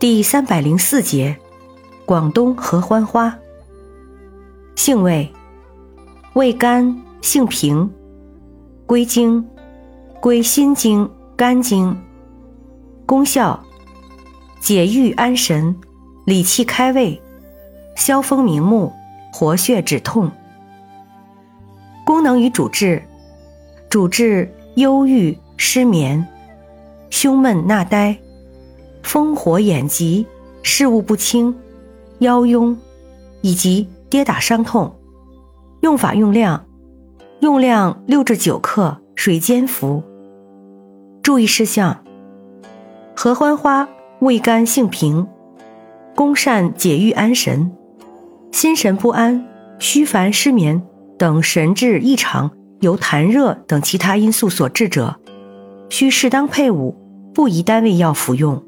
第三百零四节，广东合欢花。性味：味甘，性平，归经：归心经、肝经。功效：解郁安神，理气开胃，消风明目，活血止痛。功能与主治：主治忧郁、失眠、胸闷纳呆。风火眼疾、视物不清、腰痈以及跌打伤痛。用法用量：用量六至九克，水煎服。注意事项：合欢花味甘性平，功善解郁安神。心神不安、虚烦失眠等神志异常，由痰热等其他因素所致者，需适当配伍，不宜单味药服用。